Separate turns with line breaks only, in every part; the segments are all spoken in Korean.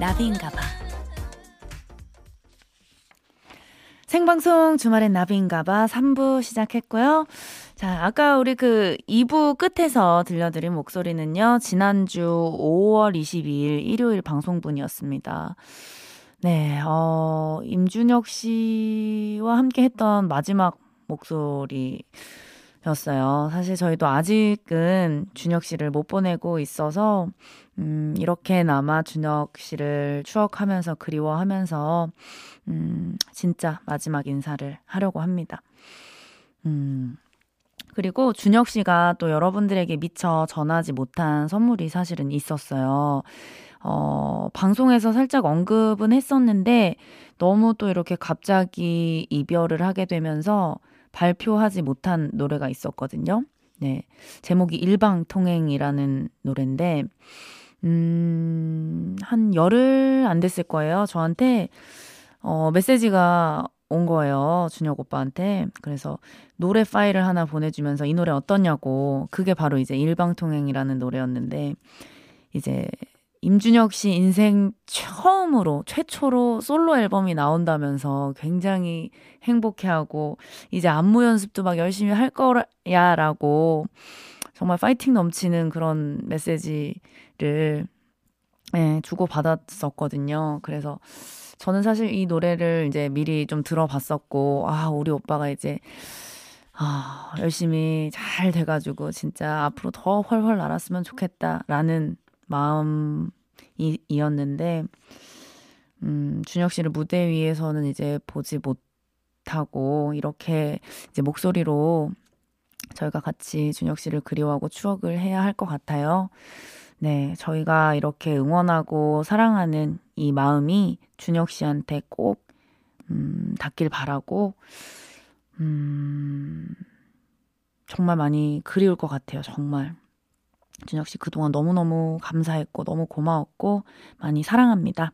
나비인가봐. 생방송 주말엔 나비인가봐 3부 시작했고요. 자, 아까 우리 그 2부 끝에서 들려드린 목소리는요, 지난주 5월 22일 일요일 방송분이었습니다. 네, 어, 임준혁 씨와 함께 했던 마지막 목소리, 였어요. 사실 저희도 아직은 준혁 씨를 못 보내고 있어서, 음, 이렇게나마 준혁 씨를 추억하면서 그리워하면서, 음, 진짜 마지막 인사를 하려고 합니다. 음, 그리고 준혁 씨가 또 여러분들에게 미처 전하지 못한 선물이 사실은 있었어요. 어, 방송에서 살짝 언급은 했었는데, 너무 또 이렇게 갑자기 이별을 하게 되면서, 발표하지 못한 노래가 있었거든요. 네. 제목이 일방통행이라는 노래인데, 음, 한 열흘 안 됐을 거예요. 저한테, 어, 메시지가 온 거예요. 준혁 오빠한테. 그래서 노래 파일을 하나 보내주면서 이 노래 어떠냐고. 그게 바로 이제 일방통행이라는 노래였는데, 이제 임준혁 씨 인생 처음으로, 최초로 솔로 앨범이 나온다면서 굉장히 행복해하고, 이제 안무 연습도 막 열심히 할 거야, 라고, 정말 파이팅 넘치는 그런 메시지를, 예, 주고받았었거든요. 그래서, 저는 사실 이 노래를 이제 미리 좀 들어봤었고, 아, 우리 오빠가 이제, 아, 열심히 잘 돼가지고, 진짜 앞으로 더 훨훨 날았으면 좋겠다라는 마음이었는데, 음, 준혁 씨를 무대 위에서는 이제 보지 못하고, 이렇게 이제 목소리로 저희가 같이 준혁 씨를 그리워하고 추억을 해야 할 것 같아요. 네, 저희가 이렇게 응원하고 사랑하는 이 마음이 준혁 씨한테 꼭, 음, 닿길 바라고, 음, 정말 많이 그리울 것 같아요, 정말. 준혁 씨 그동안 너무너무 감사했고 너무 고마웠고 많이 사랑합니다.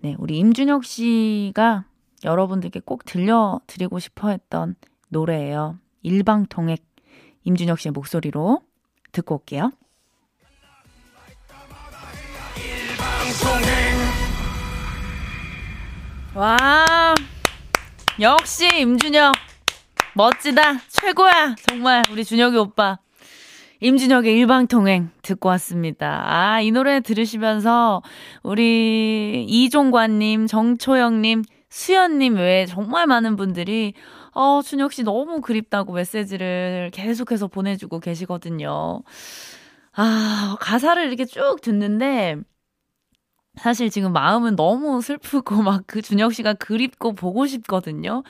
네, 우리 임준혁 씨가 여러분들께 꼭 들려드리고 싶어 했던 노래예요. 일방통액 임준혁 씨의 목소리로 듣고 올게요. 와, 역시 임준혁. 멋지다. 최고야. 정말. 우리 준혁이 오빠 임진혁의 일방통행 듣고 왔습니다. 아, 이 노래 들으시면서 우리 이종관님, 정초영님, 수연님 외에 정말 많은 분들이 어, 준혁 씨 너무 그립다고 메시지를 계속해서 보내주고 계시거든요. 아, 가사를 이렇게 쭉 듣는데, 사실 지금 마음은 너무 슬프고 막 그 준혁 씨가 그립고 보고 싶거든요.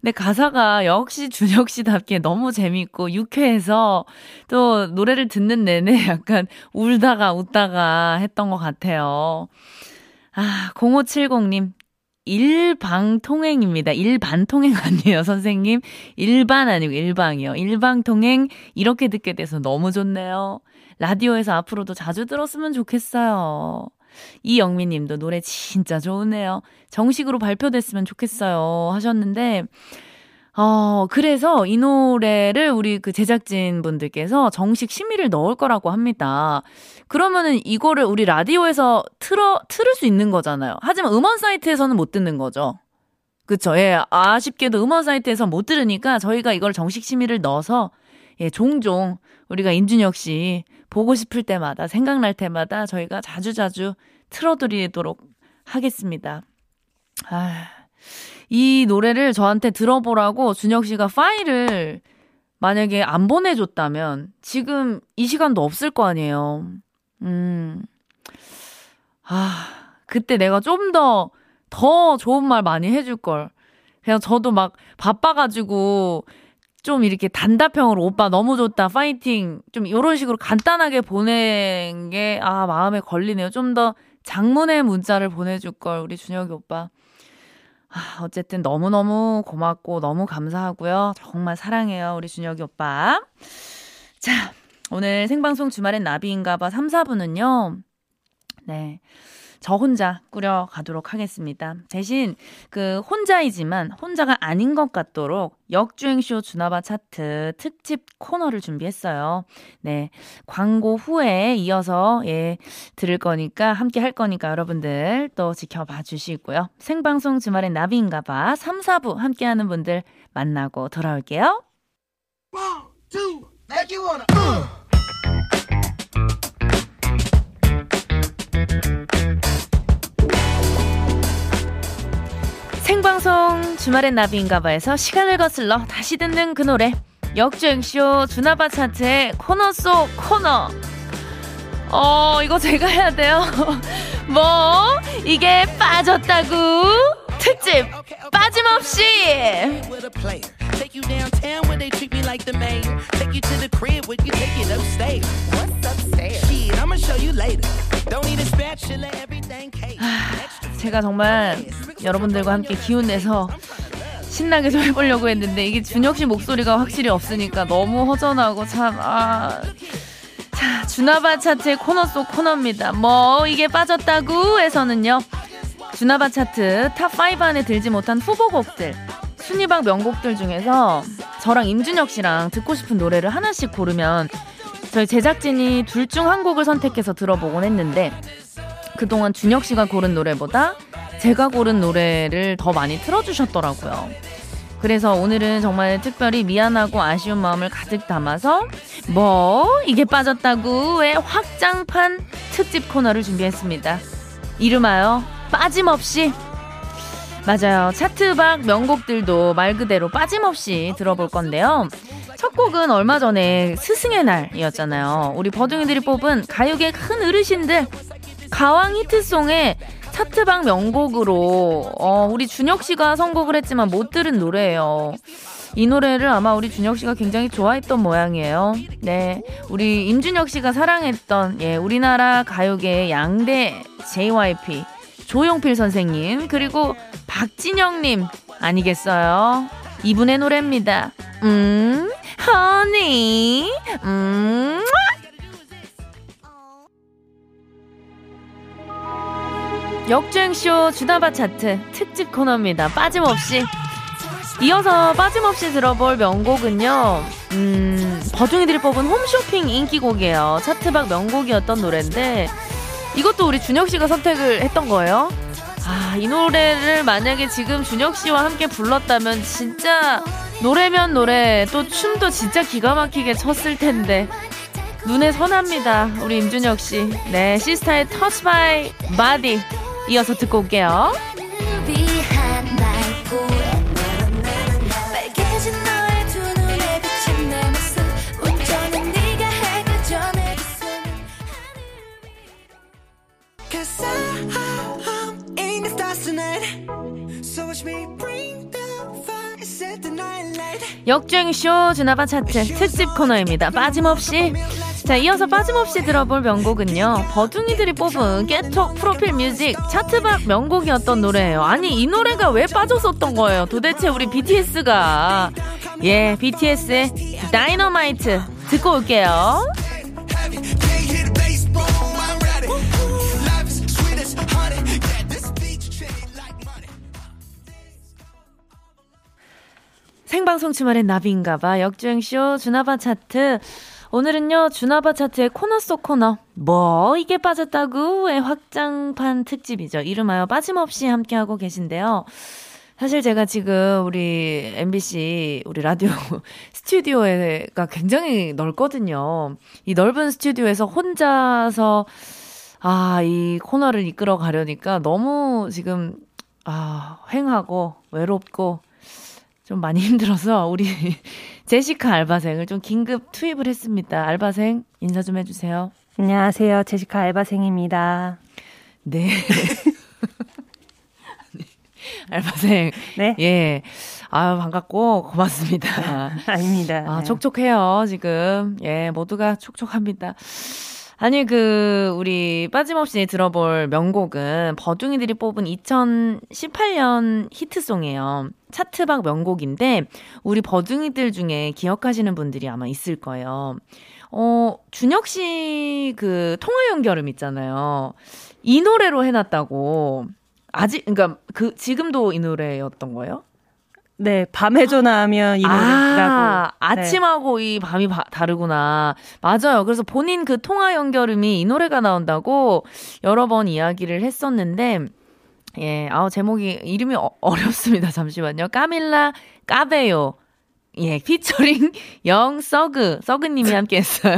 근데 가사가 역시 준혁 씨답게 너무 재밌고 유쾌해서 또 노래를 듣는 내내 약간 울다가 웃다가 했던 것 같아요. 아, 0570님. 일방통행입니다. 일반통행 아니에요, 선생님. 일반 아니고 일방이요. 일방통행 이렇게 듣게 돼서 너무 좋네요. 라디오에서 앞으로도 자주 들었으면 좋겠어요. 이영민 님도 노래 진짜 좋으네요. 정식으로 발표됐으면 좋겠어요. 하셨는데, 어, 그래서 이 노래를 우리 그 제작진 분들께서 정식 심의를 넣을 거라고 합니다. 그러면은 이거를 우리 라디오에서 틀어, 틀을 수 있는 거잖아요. 하지만 음원 사이트에서는 못 듣는 거죠. 그쵸. 예, 아쉽게도 음원 사이트에서 못 들으니까 저희가 이걸 정식 심의를 넣어서 예, 종종 우리가 임준혁 씨 보고 싶을 때마다 생각날 때마다 저희가 자주자주 틀어드리도록 하겠습니다. 아, 이 노래를 저한테 들어보라고 준혁 씨가 파일을 만약에 안 보내줬다면 지금 이 시간도 없을 거 아니에요. 음. 아, 그때 내가 좀 더, 더 좋은 말 많이 해줄 걸. 그냥 저도 막 바빠가지고 좀 이렇게 단답형으로 오빠 너무 좋다 파이팅 좀 이런 식으로 간단하게 보낸 게 아 마음에 걸리네요. 좀 더 장문의 문자를 보내줄 걸 우리 준혁이 오빠. 아, 어쨌든 너무너무 고맙고 너무 감사하고요. 정말 사랑해요. 우리 준혁이 오빠. 자, 오늘 생방송 주말엔 나비인가봐 3, 4부는요. 네. 저 혼자 꾸려가도록 하겠습니다. 대신 그 혼자이지만 혼자가 아닌 것 같도록 역주행쇼 주나바 차트 특집 코너를 준비했어요. 네. 광고 후에 이어서 예, 들을 거니까 함께 할 거니까 여러분들 또 지켜봐 주시고요. 생방송 주말엔 나비인가 봐 3, 4부 함께 하는 분들 만나고 돌아올게요. One, two. 생방송 주말엔 나비인가봐에서 시간을 거슬러 다시 듣는 그 노래. 역주행쇼 주나바 차트의 코너 속 코너. 어 이거 제가 해야 돼요? 뭐? 이게 빠졌다고 특집 빠짐없이 Take you downtown where they treat me like the mayor. Take you to the crib where you take it upstairs. What's upstairs? Shit, I'ma show you later. Don't need a spatula, everything cake. 제가 정말 여러분들과 함께 기운 내서 신나게 좀 해보려고 했는데 이게 준혁 씨 목소리가 확실히 없으니까 너무 허전하고 참 아. 자, 주나바 차트의 코너 속 코너입니다. 뭐 이게 빠졌다고 해서는요. 주나바 차트 탑5 안에 들지 못한 후보곡들 순위 밖 명곡들 중에서 저랑 임준혁 씨랑 듣고 싶은 노래를 하나씩 고르면 저희 제작진이 둘 중 한 곡을 선택해서 들어보곤 했는데 그동안 준혁 씨가 고른 노래보다 제가 고른 노래를 더 많이 틀어주셨더라고요. 그래서 오늘은 정말 특별히 미안하고 아쉬운 마음을 가득 담아서 뭐 이게 빠졌다고의 확장판 특집 코너를 준비했습니다. 이름하여 빠짐없이 맞아요. 차트박 명곡들도 말 그대로 빠짐없이 들어볼 건데요. 첫 곡은 얼마 전에 스승의 날이었잖아요. 우리 버둥이들이 뽑은 가요계 큰 어르신들 가왕 히트송의 차트박 명곡으로 어, 우리 준혁 씨가 선곡을 했지만 못 들은 노래예요. 이 노래를 아마 우리 준혁 씨가 굉장히 좋아했던 모양이에요. 네, 우리 임준혁 씨가 사랑했던 예, 우리나라 가요계의 양대 JYP 조용필 선생님, 그리고 박진영님 아니겠어요? 이분의 노래입니다. 음, 허니, 음. 역주행쇼 주나바 차트 특집 코너입니다. 빠짐없이. 이어서 빠짐없이 들어볼 명곡은요, 음, 버중이들이 뽑은 홈쇼핑 인기곡이에요. 차트박 명곡이었던 노래인데, 이것도 우리 준혁 씨가 선택을 했던 거예요. 아, 이 노래를 만약에 지금 준혁 씨와 함께 불렀다면 진짜 노래면 노래 또 춤도 진짜 기가 막히게 췄을 텐데 눈에 선합니다. 우리 임준혁 씨. 네, 시스타의 Touch My Body 이어서 듣고 올게요. 역주행쇼 주나바 차트 특집 코너입니다. 빠짐없이. 자, 이어서 빠짐없이 들어볼 명곡은요. 버둥이들이 뽑은 깨톡 프로필 뮤직 차트박 명곡이었던 노래예요. 아니, 이 노래가 왜 빠졌었던 거예요? 도대체 우리 BTS가. 예, BTS의 다이너마이트 듣고 올게요. 생방송 주말엔 나비인가봐. 역주행쇼 주나바 차트. 오늘은요 주나바 차트의 코너 속 코너. 뭐 이게 빠졌다고의 확장판 특집이죠? 이름하여 빠짐없이 함께하고 계신데요. 사실 제가 지금 우리 MBC 우리 라디오 스튜디오가 굉장히 넓거든요. 이 넓은 스튜디오에서 혼자서 아 이 코너를 이끌어 가려니까 너무 지금 아 횡하고 외롭고 좀 많이 힘들어서 우리 제시카 알바생을 좀 긴급 투입을 했습니다. 알바생 인사 좀 해주세요.
안녕하세요. 제시카 알바생입니다.
네. 알바생. 네. 예. 아 반갑고 고맙습니다.
아닙니다.
아, 네. 촉촉해요, 지금. 예, 모두가 촉촉합니다. 아니, 그, 우리 빠짐없이 들어볼 명곡은 버둥이들이 뽑은 2018년 히트송이에요. 차트박 명곡인데, 우리 버둥이들 중에 기억하시는 분들이 아마 있을 거예요. 어, 준혁 씨 그 통화 연결음 있잖아요. 이 노래로 해놨다고. 아직, 그니까 그, 지금도 이 노래였던 거예요?
네, 밤에 전화하면 이 노래라고.
아,
네.
아침하고 이 밤이 바, 다르구나. 맞아요. 그래서 본인 그 통화 연결음이 이 노래가 나온다고 여러 번 이야기를 했었는데, 예, 아 제목이, 이름이 어, 어렵습니다. 잠시만요. 까밀라 까베요. 예, 피처링 Young Thug, Thug님이 함께 했어요.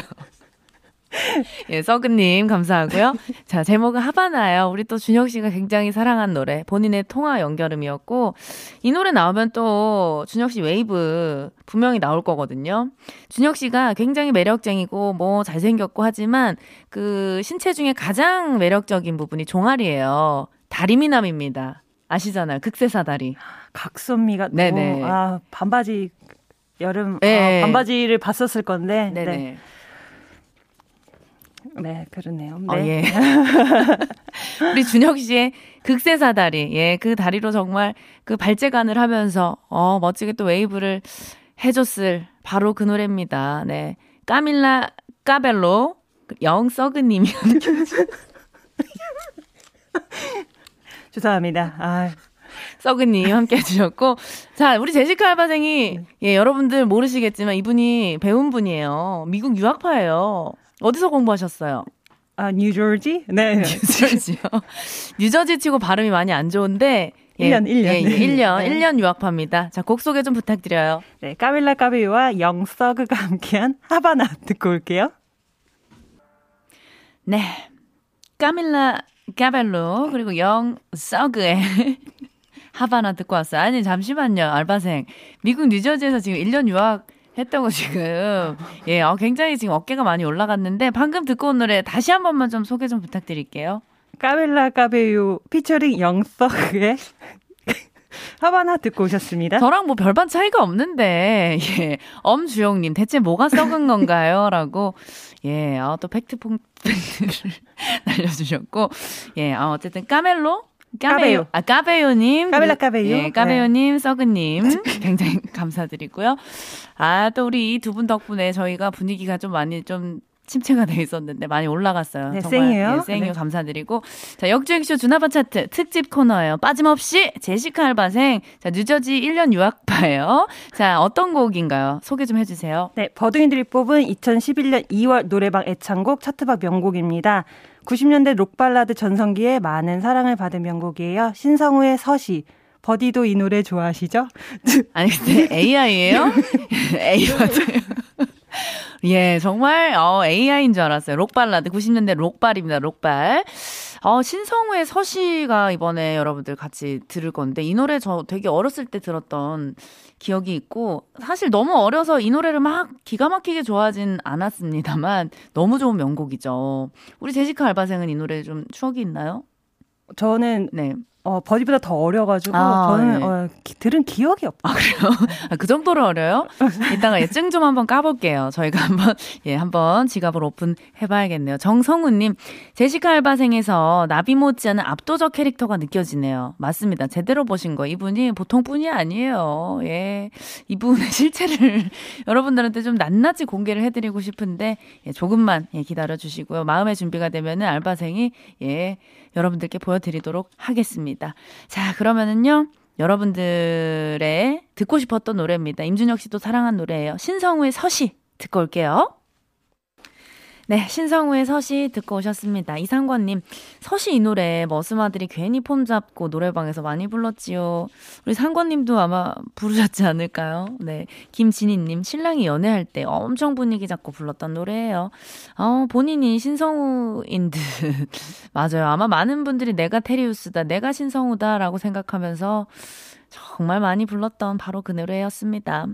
예, 서그님, 감사하고요. 자, 제목은 하바나예요. 우리 또 준혁 씨가 굉장히 사랑한 노래. 본인의 통화 연결음이었고, 이 노래 나오면 또 준혁 씨 웨이브 분명히 나올 거거든요. 준혁 씨가 굉장히 매력쟁이고, 뭐, 잘생겼고 하지만, 그, 신체 중에 가장 매력적인 부분이 종아리예요. 다리 미남입니다. 아시잖아요. 극세사 다리.
각선미가
네네.
너무, 아, 반바지, 여름,
네.
아, 반바지를 봤었을 건데.
네네.
네. 네, 그러네요. 네.
어, 예. 우리 준혁 씨의 극세사 다리. 예, 그 다리로 정말 그 발재간을 하면서, 어, 멋지게 또 웨이브를 해줬을 바로 그 노래입니다. 네. 까밀라 까벨로, 영서그님이
죄송합니다. 아,
서그님 함께 해주셨고. 자, 우리 제시카 알바생이, 예, 여러분들 모르시겠지만 이분이 배운 분이에요. 미국 유학파예요. 어디서 공부하셨어요?
아, 뉴저지? 네.
뉴저지요. 뉴저지 치고 발음이 많이 안 좋은데. 예,
1년, 1년.
예, 예, 1년,
네.
1년 유학파입니다. 자, 곡 소개 좀 부탁드려요.
네, 까밀라 까베유와 영서그가 함께한 하바나 듣고 올게요.
네. 까밀라 까벨로, 그리고 영 서그의 하바나 듣고 왔어요. 아니, 잠시만요, 알바생. 미국 뉴저지에서 지금 1년 유학 했다고 지금. 예, 어, 굉장히 지금 어깨가 많이 올라갔는데, 방금 듣고 온 노래 다시 한 번만 좀 소개 좀 부탁드릴게요.
까밀라 까베유 피처링 영서그의 하바나 듣고 오셨습니다.
저랑 뭐 별반 차이가 없는데, 예. 엄주영님, 대체 뭐가 썩은 건가요? 라고, 예, 아, 또 팩트 폰트를 날려주셨고, 예, 아, 어쨌든 까멜로? 까베요. 아, 까베요님.
까벨라 까베요.
예, 까베요님, 서그님. 굉장히 감사드리고요. 아, 또 우리 이 두 분 덕분에 저희가 분위기가 좀 많이 좀 침체가 돼 있었는데 많이 올라갔어요.
네,
정말,
쌩이에요.
예, 쌩이요.
네.
감사드리고. 자, 역주행쇼 주나바 차트 특집 코너예요. 빠짐없이 제시카 알바생. 자, 뉴저지 1년 유학파예요. 자, 어떤 곡인가요? 소개 좀 해주세요.
네, 버둥이들이 뽑은 2011년 2월 노래방 애창곡 차트 밖 명곡입니다. 90년대 록발라드 전성기에 많은 사랑을 받은 명곡이에요. 신성우의 서시. 버디도 이 노래 좋아하시죠?
아니, 근데 AI예요 AI 맞아요. 예, 정말 어, AI인 줄 알았어요. 록발라드 90년대 록발입니다. 록발. 어, 신성우의 서시가 이번에 여러분들 같이 들을 건데 이 노래 저 되게 어렸을 때 들었던 기억이 있고 사실 너무 어려서 이 노래를 막 기가 막히게 좋아하진 않았습니다만 너무 좋은 명곡이죠. 우리 제시카 알바생은 이 노래 좀 추억이 있나요?
저는
네.
어, 버디보다 더 어려가지고
아,
저는
네.
어, 기- 들은 기억이 없어요.
아, 그래요? 아, 그 정도로 어려요? 이따가 예, 증좀 한번 까볼게요. 저희가 한번, 예, 한번 지갑을 오픈해봐야겠네요. 정성우님, 제시카 알바생에서 나비 못지않은 압도적 캐릭터가 느껴지네요. 맞습니다. 제대로 보신 거. 이분이 보통 분이 아니에요. 예. 이분의 실체를 여러분들한테 좀 낱낱이 공개를 해드리고 싶은데, 예, 조금만, 예, 기다려주시고요. 마음의 준비가 되면은 알바생이, 예, 여러분들께 보여드리도록 하겠습니다. 자, 그러면은요. 여러분들의 듣고 싶었던 노래입니다. 임준혁 씨도 사랑한 노래예요. 신성우의 서시 듣고 올게요. 네, 신성우의 서시 듣고 오셨습니다. 이상권님, 서시 이 노래 머스마들이 괜히 폼 잡고 노래방에서 많이 불렀지요. 우리 상권님도 아마 부르셨지 않을까요? 네, 김진희님, 신랑이 연애할 때 엄청 분위기 잡고 불렀던 노래예요. 어, 본인이 신성우인 듯. 맞아요. 아마 많은 분들이 내가 테리우스다, 내가 신성우다라고 생각하면서 정말 많이 불렀던 바로 그 노래였습니다.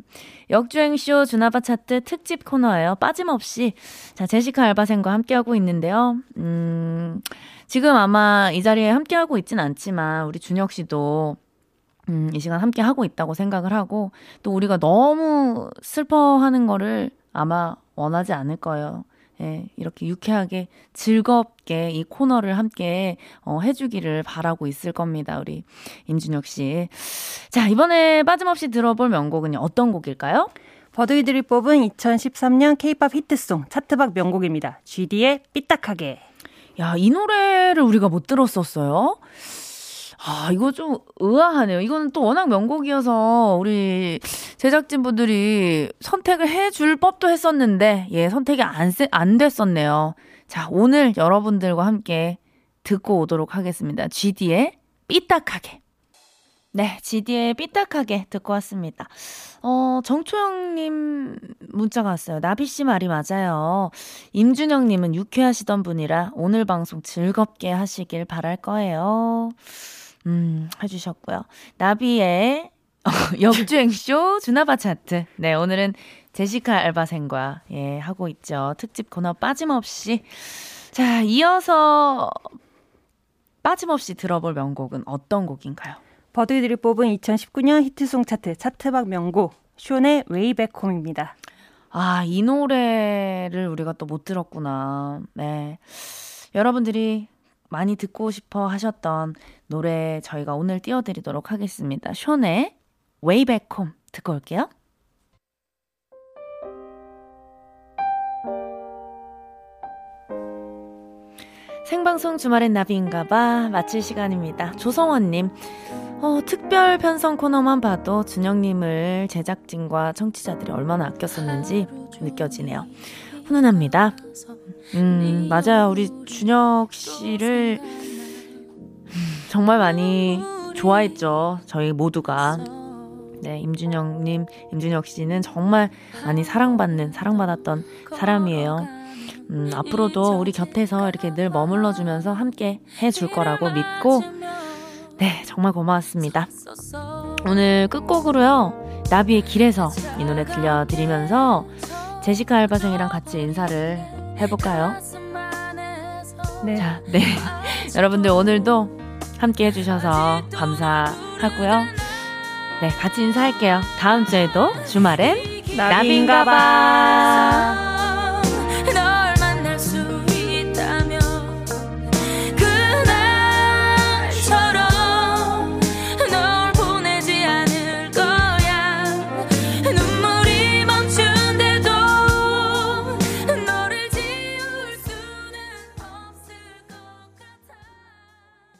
역주행쇼 주나바 차트 특집 코너예요. 빠짐없이. 자, 제시카 알바생과 함께하고 있는데요. 음, 지금 아마 이 자리에 함께하고 있진 않지만, 우리 준혁 씨도 음, 이 시간 함께 하고 있다고 생각을 하고, 또 우리가 너무 슬퍼하는 거를 아마 원하지 않을 거예요. 예, 이렇게 유쾌하게 즐겁게 이 코너를 함께 어, 해주기를 바라고 있을 겁니다. 우리 임준혁 씨. 자, 이번에 빠짐없이 들어볼 명곡은요. 어떤 곡일까요?
버드이들이 뽑은 2013년 케이팝 히트송 차트박 명곡입니다. GD의 삐딱하게.
야, 이 노래를 우리가 못 들었었어요? 아, 이거 좀 의아하네요. 이거는 또 워낙 명곡이어서 우리 제작진분들이 선택을 해줄 법도 했었는데, 예, 선택이 안, 안 됐었네요. 자, 오늘 여러분들과 함께 듣고 오도록 하겠습니다. GD의 삐딱하게. 네, GD의 삐딱하게 듣고 왔습니다. 어, 정초영님 문자가 왔어요. 나비씨 말이 맞아요. 임준영님은 유쾌하시던 분이라 오늘 방송 즐겁게 하시길 바랄게요. 음, 해주셨고요. 나비의 역주행쇼 주나바 차트. 네, 오늘은 제시카 알바생과 예, 하고 있죠. 특집 코너 빠짐없이. 자, 이어서 빠짐없이 들어볼 명곡은 어떤 곡인가요?
버드들이 뽑은 2019년 히트송 차트 차트 밖 명곡 숀의 Way Back Home입니다.
아, 이 노래를 우리가 또 못 들었구나. 네. 여러분들이 많이 듣고 싶어 하셨던 노래 저희가 오늘 띄워드리도록 하겠습니다. 쇼의 웨이백홈 듣고 올게요. 생방송 주말엔 나비인가봐 마칠 시간입니다. 조성원님, 어, 특별 편성 코너만 봐도 준영님을 제작진과 청취자들이 얼마나 아꼈었는지 느껴지네요. 훈훈합니다. 음, 맞아요. 우리 준혁 씨를 정말 많이 좋아했죠. 저희 모두가. 네, 임준영님, 임준혁 씨는 정말 많이 사랑받는, 사랑받았던 사람이에요. 음, 앞으로도 우리 곁에서 이렇게 늘 머물러 주면서 함께 해줄 거라고 믿고, 네, 정말 고마웠습니다. 오늘 끝곡으로요, 나비의 길에서 이 노래 들려드리면서 제시카 알바생이랑 같이 인사를 해볼까요? 네. 자, 네. 여러분들 오늘도 함께 해주셔서 감사하고요. 네, 같이 인사할게요. 다음 주에도 주말엔 나비인가봐.